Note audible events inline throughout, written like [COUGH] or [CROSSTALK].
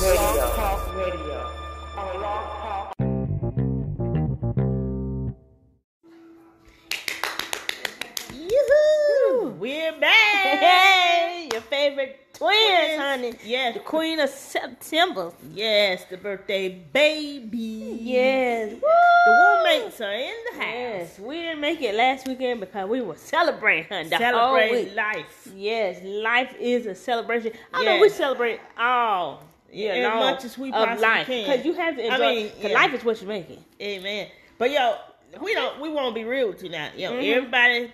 Radio. Talk Radio. Yoo-hoo! We're back. Hey, your favorite twins, Twins. honey. Yes. The queen of September. Yes, the birthday baby. Yes. The roommates are in the house. Yes. We didn't make it last weekend because we were celebrating, honey. the whole Celebrate week. life. Yes, life is a celebration. I Yes. know we celebrate all. Yeah, as much as we of possibly life. can. Because you have to I mean, yeah. life is what you're making. Amen. But yo, we don't we won't be real to now. Yo, Mhm. everybody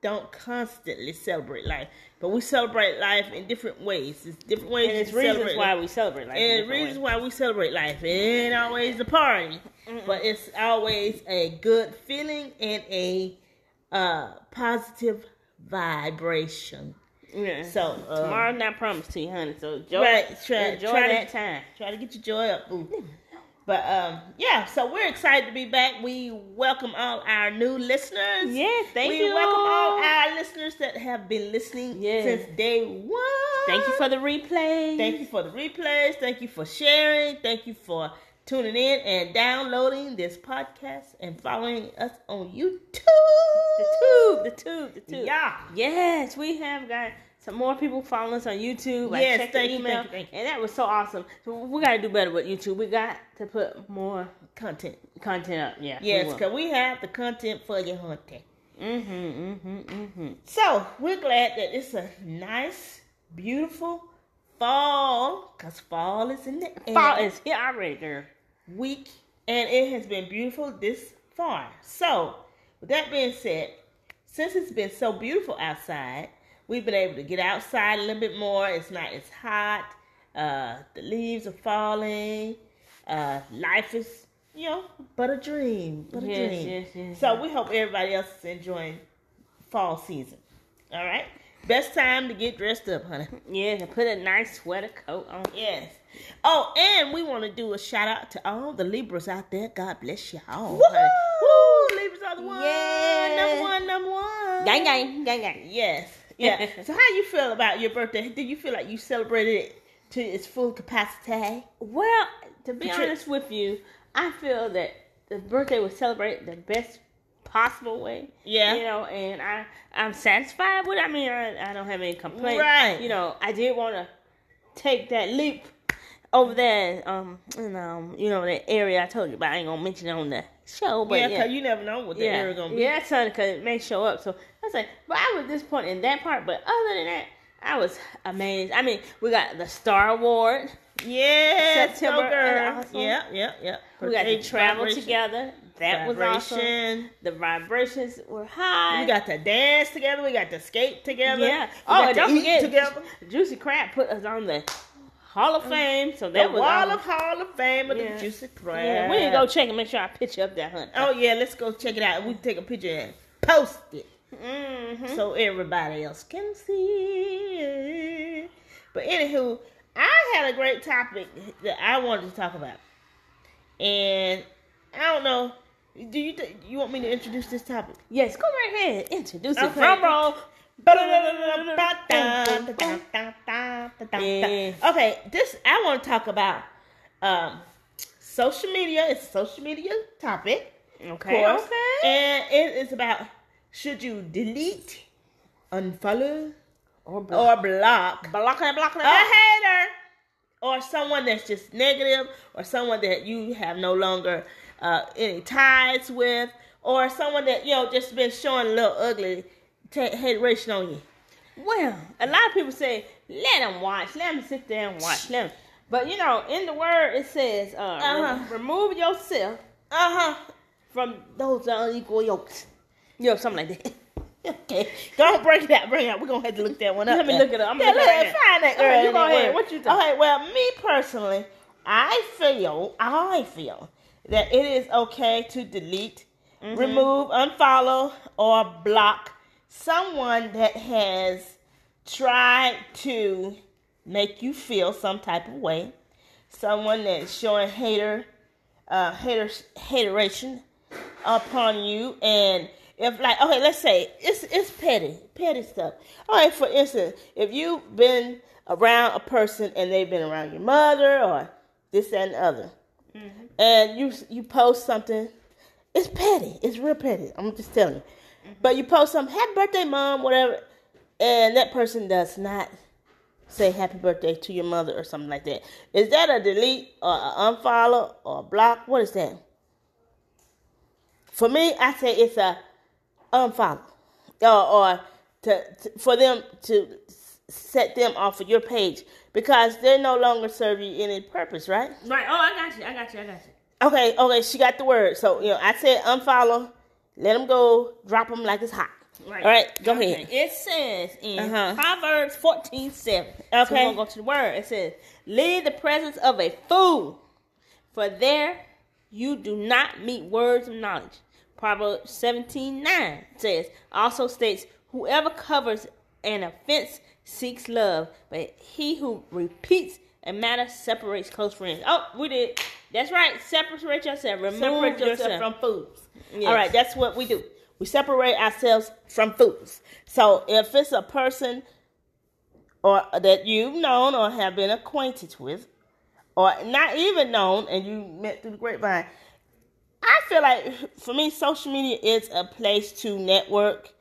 don't constantly celebrate life. But we celebrate life in different ways. It's different ways And it's reasons why life. we celebrate life. And reasons ways. why we celebrate life. It ain't always a party, but it's always a good feeling and a uh, positive vibration. Yeah. So um, Tomorrow's not promised to you, honey. So enjoy, Right, try- enjoy try to- that time. Try to get your joy up, boo. But um, yeah, so we're excited to be back. We welcome all our new listeners. Yes, thank we you. welcome all our listeners that have been listening Yes. since day one. Thank you for the replays. Thank you for the replays. Thank you for sharing. Thank you for tuning in and downloading this podcast and following us on YouTube. The tube, the tube, the tube. Yeah. Yes, we have got some more people following us on YouTube. I Yes, thank you, thank you, thank you. and that was so awesome. So we got to do better with YouTube. We got to put more Content. content up. Yeah. Yes, because we have the content for your hunting. Mm-hmm. Mm-hmm. Mm-hmm. So we're glad that it's a nice, beautiful fall, cause fall is in the air. Fall is here already, girl. Week, and it has been beautiful this far. So, with that being said, since it's been so beautiful outside, we've been able to get outside a little bit more. It's not as hot. Uh, the leaves are falling. Uh, life is, you know, but a dream. But a Yes, dream. yes, yes, So we hope everybody else is enjoying fall season. All right. Best time to get dressed up, honey. [LAUGHS] Yes, and put a nice sweater coat on. Yes. Oh, and we want to do a shout out to all the Libras out there. God bless y'all. Woo! honey. Woo! Libras are the one. Yeah. Number one, number one. Gang, gang, gang, gang. Yes. [LAUGHS] Yeah. so how you feel about your birthday? Did you feel like you celebrated it to its full capacity? Well, to be honest with you, I feel that the birthday was celebrated the best possible way. Yeah. You know, and I I'm satisfied with. It. I mean, I, I don't have any complaints. Right. You know, I did want to take that leap over there. Um, in, um, you know, that area I told you about. I ain't gonna mention it on the show, but yeah, yeah. because you never know what the yeah, area gonna be. yeah, son, because it may show up. So I was like, but I was disappointed in that part. But other than that, I was amazed. I mean, we got the Star Award. Yes, September. Yeah, yeah, yeah. We got to travel together. That was awesome. The vibrations were high. We got to dance together. We got to skate together. yeah. We Oh, got and to don't forget, together. Juicy Crab put us on the Hall of Fame. So The that was Wall of Hall of Fame of Yeah. the Juicy Crab. Yeah, we need to go check and make sure I picture up that hunt. Oh yeah, let's go check it out. We can take a picture and post it Mm-hmm. so everybody else can see it. But anywho, I had a great topic that I wanted to talk about, and I don't know. Do you th- you want me to introduce this topic? Yes, go right ahead. Introduce it. Okay. Drum roll. [LAUGHS] Okay, this I want to talk about um, social media. It's a social media topic. Okay. course. Okay. And it is about should you delete, unfollow, Or block. or block block it, block it, a block. hater or someone that's just negative or someone that you have no longer uh, any ties with or someone that you know just been showing a little ugly t- hateration on you. Well, a lot of people say, let them watch. Let them sit there and watch. Let 'em- But, you know, in the word, it says, uh, Uh-huh. re- remove yourself Uh huh. from those unequal yokes. You know, something like that. [LAUGHS] Okay, don't break it out. Bring it out. We're gonna have to look that one up. Let me look it up. I'm yeah, gonna look, look it find that girl. Okay, you go ahead. word. What you think? Okay, well, me personally, I feel, I feel that it is okay to delete, Mm-hmm. remove, unfollow, or block someone that has tried to make you feel some type of way, someone that's showing hater, uh, hater, hateration upon you, and if like okay, let's say it's it's petty, petty stuff. All right, for instance, if you've been around a person and they've been around your mother or this that, and the other, Mm-hmm. and you you post something, it's petty. It's real petty. I'm just telling you. Mm-hmm. But you post something, happy birthday, mom, whatever, and that person does not say happy birthday to your mother or something like that. Is that a delete or an unfollow or a block? What is that? For me, I say it's a unfollow, or, or to, to for them to set them off of your page because they no longer serve you any purpose, right? Right. Oh, I got you. I got you. I got you. Okay, okay, she got the word. So you know, I said unfollow, let them go, drop them like it's hot. Right. All right, go Okay. ahead. It says in Uh-huh. Proverbs fourteen seven. So Okay. we're gonna go to the word. It says, Leave the presence of a fool, for there you do not meet words of knowledge. Proverbs seventeen nine says, also states, Whoever covers an offense seeks love, but he who repeats a matter separates close friends. Oh, we did. That's right. Separate yourself. Remove Separate yourself yourself from fools. Yes. All right, that's what we do. We separate ourselves from fools. So if it's a person or that you've known or have been acquainted with, or not even known and you met through the grapevine, I feel like for me, social media is a place to network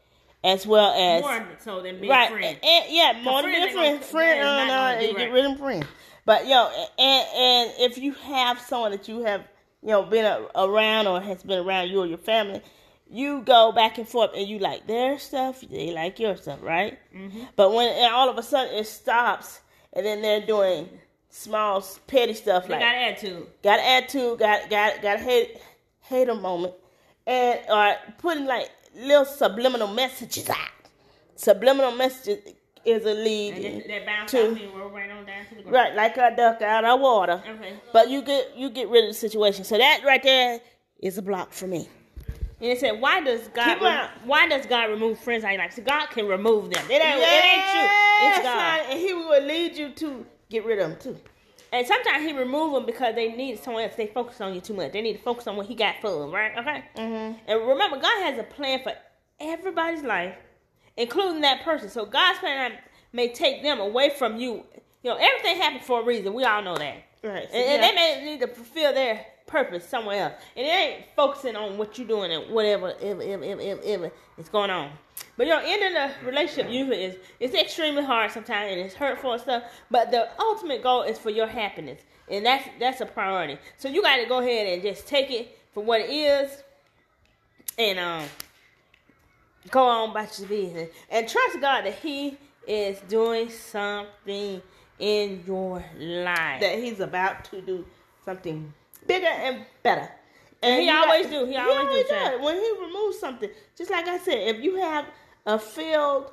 as well as more so than being right, friends. and, yeah, more than being friend, friend, uh, get right. rid of friends. But yo, and and if you have someone that you have, you know, been a, around or has been around you or your family, you go back and forth and you like their stuff, they like your stuff, right? Mm-hmm. But when and all of a sudden it stops, and then they're doing small petty stuff They like got attitude. got attitude, got got got hate hate a moment, and or putting like little subliminal messages out. Subliminal messages is a lead And then that bounce to right on down to the ground. right like a duck out of water. Okay. But you get you get rid of the situation. So that right there is a block for me. And it said, why does God rem- why does God remove friends your? So God can remove them. It ain't, it ain't you. It's God. honey, and He will lead you to get rid of them too. And sometimes He remove them because they need someone else. They focus on you too much. They need to focus on what He got for them, right? Okay. Mm-hmm. And remember, God has a plan for everybody's life, including that person. So God's plan may take them away from you. You know, everything happens for a reason. We all know that. Right. And, and they may need to fulfill their purpose somewhere else. And it ain't focusing on what you're doing and whatever if, if, if, if, if is going on. But you know, ending a relationship usually is it's extremely hard sometimes and it's hurtful and stuff. But the ultimate goal is for your happiness. And that's that's a priority. So you gotta go ahead and just take it for what it is and um go on about your business. And trust God that He is doing something in your life. that He's about to do something bigger and better. And he you always do. He always do, does. When he removes something, just like I said, if you have a field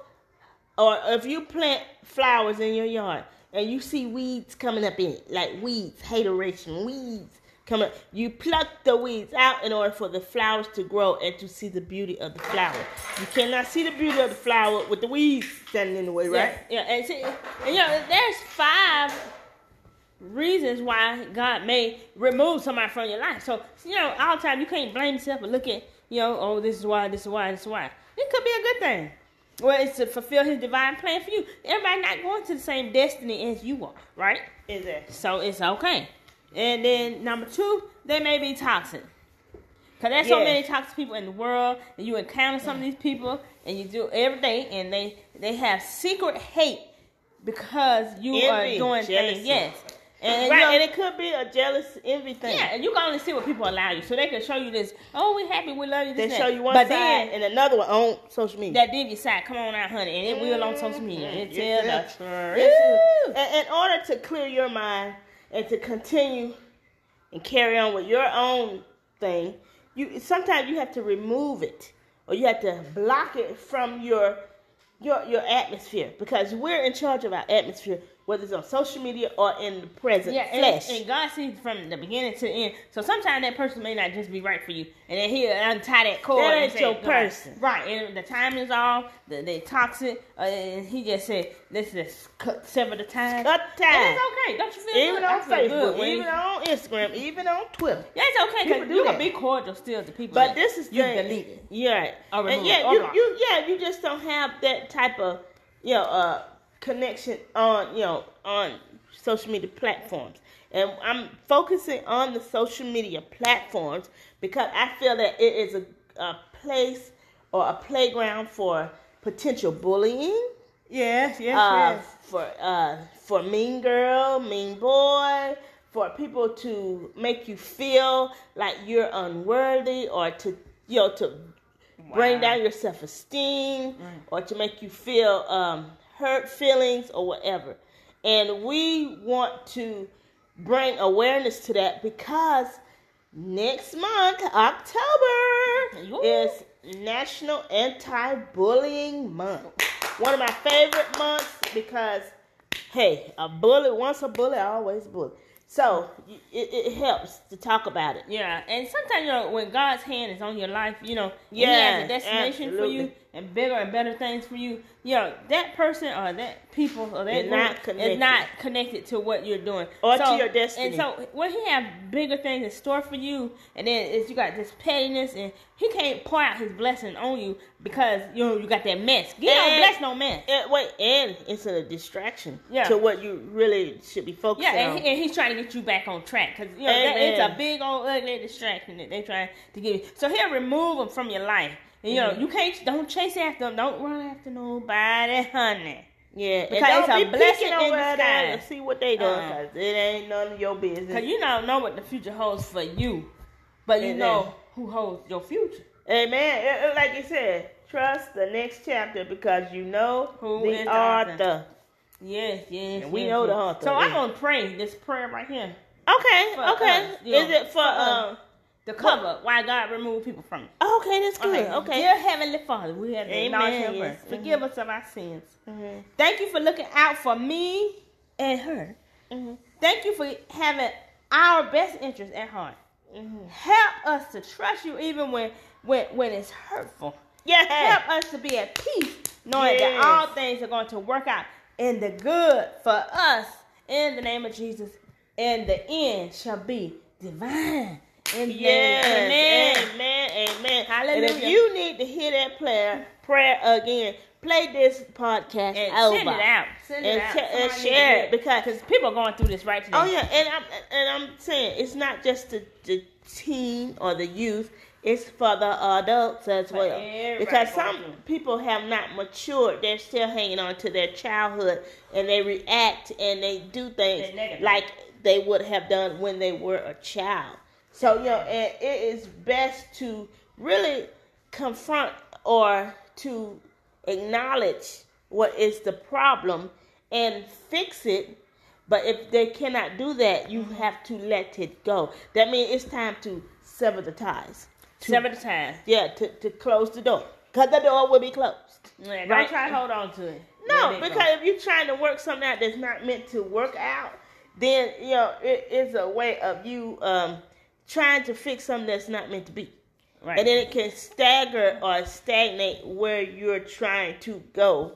or if you plant flowers in your yard and you see weeds coming up in it, like weeds, hateration, weeds coming, up, you pluck the weeds out in order for the flowers to grow and to see the beauty of the flower. You cannot see the beauty of the flower with the weeds standing in the way, right? Yeah, yeah, and see, and you know, there's five reasons why God may remove somebody from your life. So, you know, all the time you can't blame yourself and look at, you know, oh, this is why, this is why, this is why. It could be a good thing. Well, it's to fulfill His divine plan for you. Everybody not going to the same destiny as you are, right? Exactly. So it's okay. And then number two, they may be toxic. Cause there's so many toxic people in the world, and you encounter some of these people, and you do every day, and they they have secret hate because you Envy, are doing jealousy. things. Yes, and, right, you know, and it could be a jealous envy thing. yeah, and you can only see what people allow you, so they can show you this. Oh, we happy, we love you. They show you one but side then and another one on social media. that devious side, come on out, honey, and it will on social media. Mm-hmm. It Yes, tell yes. the truth. In, in order to clear your mind and to continue and carry on with your own thing, you sometimes you have to remove it or you have to block it from your your your atmosphere because we're in charge of our atmosphere, whether it's on social media or in the present Yeah, and, flesh. and God sees from the beginning to the end. So sometimes that person may not just be right for you, and then he'll untie that cord. That and ain't say, your person. right? And the time is off. The, they toxic, uh, and he just said, "Let's just cut sever the ties." Cut And ties. it's okay. Don't you feel even good? on feel good Facebook, when even on Instagram, even on Twitter. yeah, it's okay because do you can be cordial still to people. But this is you the- delete. Yeah, and yeah, you, you yeah, you just don't have that type of you know uh connection on you know on social media platforms. And i'm focusing on the social media platforms because i feel that it is a, a place or a playground for potential bullying. Yes, yes, uh, for uh, for mean girl, mean boy, for people to make you feel like you're unworthy, or to you know to bring down your self esteem, or to make you feel um, hurt feelings or whatever. And we want to bring awareness to that because next month, October, Yoo. is National Anti-Bullying Month. One of my favorite months because, hey, a bully, once a bully, always a bully. So it, it helps to talk about it. Yeah, and sometimes you know when God's hand is on your life, you know, and He Yeah, has a destination for you absolutely. And bigger and better things for you. You know that person or that people or that They're not connected. is not connected to what you're doing Or to your destiny. And so when He have bigger things in store for you, and then it's, you got this pettiness, and He can't pour out His blessing on you because you know you got that mess. And- don't bless no mess. And, wait, and it's a distraction Yeah. to what you really should be focusing Yeah, and, he- and he's trying to get you back on track because you know that, it's a big old ugly distraction that they trying to give you. So he'll remove them from your life. And, you know, you can't don't chase after them. Don't run after nobody, honey. yeah, because and it's don't a be blessing in over there disguise. and see what they doing Uh-uh. because it ain't none of your business. Because you don't know what the future holds for you, but you Amen. know who holds your future. Amen. It- Like you said, trust the next chapter because you know Who the is author. author. Yes, yes. And we yes, know the yes. author, So I'm gonna pray this prayer right here. Okay, For okay. us, Is it for um? The cover, why God removed people from it. Okay, that's good. Okay. Dear Heavenly Father, we have to Amen, acknowledge your yes. mercy. Forgive us of our sins. Mhm, Thank you for looking out for me and her. mhm, Thank you for having our best interest at heart. mhm. Help us to trust you even when when when it's hurtful. Yeah. Help us to be at peace, knowing Yes. that all things are going to work out in the good for us. In the name of Jesus, and the end shall be divine. In Yes. amen. Amen. Amen. Hallelujah. And if you need to hear that prayer, prayer again, play this podcast And over. send it out. Send it And out. te- and share it because- because people are going through this right today. Oh yeah, and I'm and I'm saying it's not just the, the teen or the youth; it's for the adults as For well. Because some people have not matured; they're still hanging on to their childhood, and they react and they do things like they would have done when they were a child. So you know, and it is best to really confront or to acknowledge what is the problem and fix it. But if they cannot do that, you have to let it go. That means it's time to sever the ties. To, Seven to time. Yeah, to, to close the door. Because the door will be closed. Yeah, don't try to hold on to it. No, it go. because if you're trying to work something out that's not meant to work out, then you know it is a way of you um, trying to fix something that's not meant to be, right. and then it can stagger or stagnate where you're trying to go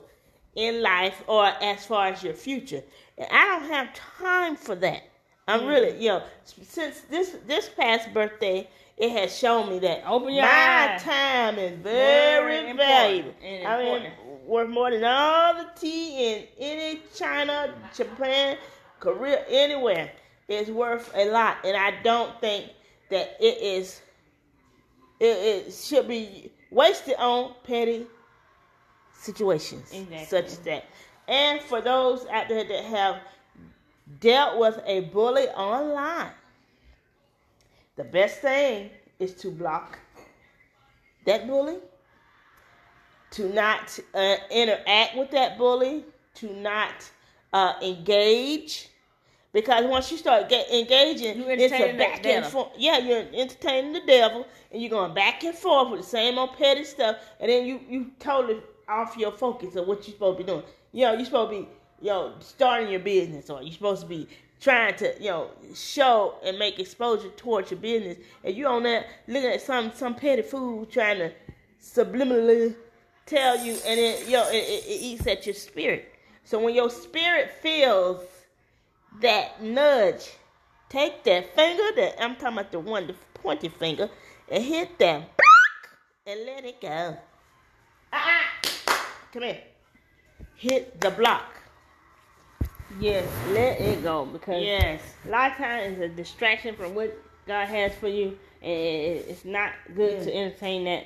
in life or as far as your future. And I don't have time for that. I'm Mm-hmm. really, you know, since this this past birthday, it has shown me that Open your my eyes. time is Very very valuable. and I mean, worth more than all the tea in any China, Japan, Korea, anywhere. It's worth a lot, and I don't think that it is. It, it should be wasted on petty situations Exactly. such as that. And for those out there that have dealt with a bully online, the best thing is to block that bully, to not uh, interact with that bully, to not uh, engage. Because once you start get engaging, it's a back and forth. Yeah, you're entertaining the devil, and you're going back and forth with the same old petty stuff, and then you you totally off your focus of what you're supposed to be doing. You know, you're supposed to be you know starting your business, or you're supposed to be trying to you know show and make exposure towards your business, and you on that looking at some some petty fool trying to subliminally tell you, and it you know it, it, it eats at your spirit. So when your spirit feels that nudge, take that finger that I'm talking about the one, the pointy finger, and hit them [LAUGHS] and let it go. Ah. Come here. Hit the block. Yes. Let it go because Yes. a lot of times it's a distraction from what God has for you, and it's not good Yeah. to entertain that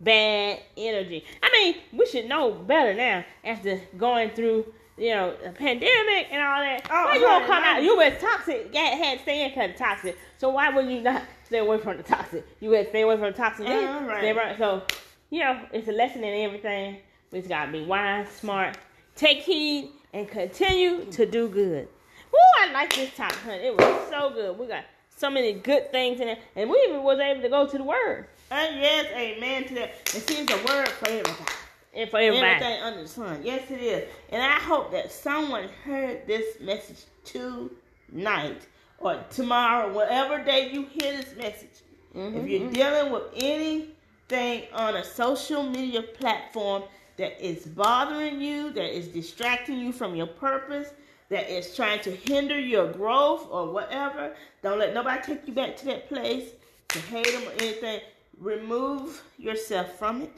bad energy. I mean, we should know better now after going through, you know, a pandemic and all that. Oh, why you gonna come out? You was toxic. Got had staying kind of toxic. So why would you not stay away from the toxic? You would stay away from the toxic. Uh, right. Right. So, you know, it's a lesson in everything. We just gotta be wise, smart, take heed, and continue to do good. Woo, I like this top, honey. It was so good. We got so many good things in it, and we even was able to go to the word And yes, amen to that. And see, it's a word for everything. And for everybody. Everything under the sun. Yes, it is. And I hope that someone heard this message tonight or tomorrow, whatever day you hear this message. Mhm, If you're mhm. dealing with anything on a social media platform that is bothering you, that is distracting you from your purpose, that is trying to hinder your growth or whatever, don't let nobody take you back to that place to hate them or anything. Remove yourself from it.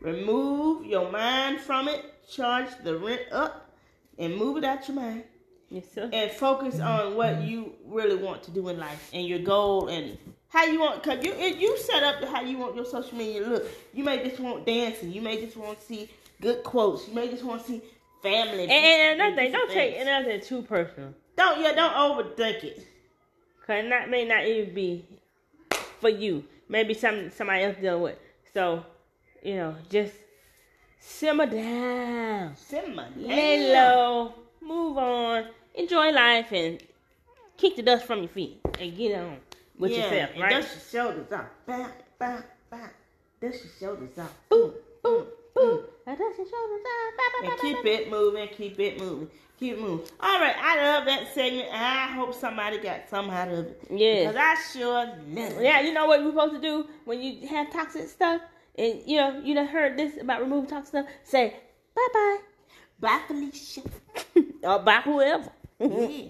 Remove your mind from it. Charge the rent up and move it out your mind Yes, sir. and focus on what you really want to do in life and your goal and how you want. Cause you you set up how you want your social media to look. You may just want dancing. You may just want to see good quotes. You may just want to see family. And, and another thing, don't take anything too personal. Don't yeah. Don't overthink it. Cause that may not even be for you. Maybe some somebody else dealing with. So, you know, just simmer down. Simmer. down. Lay low. Move on. Enjoy life and kick the dust from your feet and get on with yeah, yourself, and right? dust your shoulders off. Bam, bam, bam. Dust your shoulders off. Boom, boom, boom. Now dust your shoulders down. Ba, ba, And keep it moving, keep it moving, keep moving. All right, I love that segment. I hope somebody got some out of it. Yeah. Because I sure love Yeah, you know what we're supposed to do when you have toxic stuff, and you know you done heard this about removing toxic stuff. Say bye bye, Bye, Felicia. [LAUGHS] or bye whoever. yeah.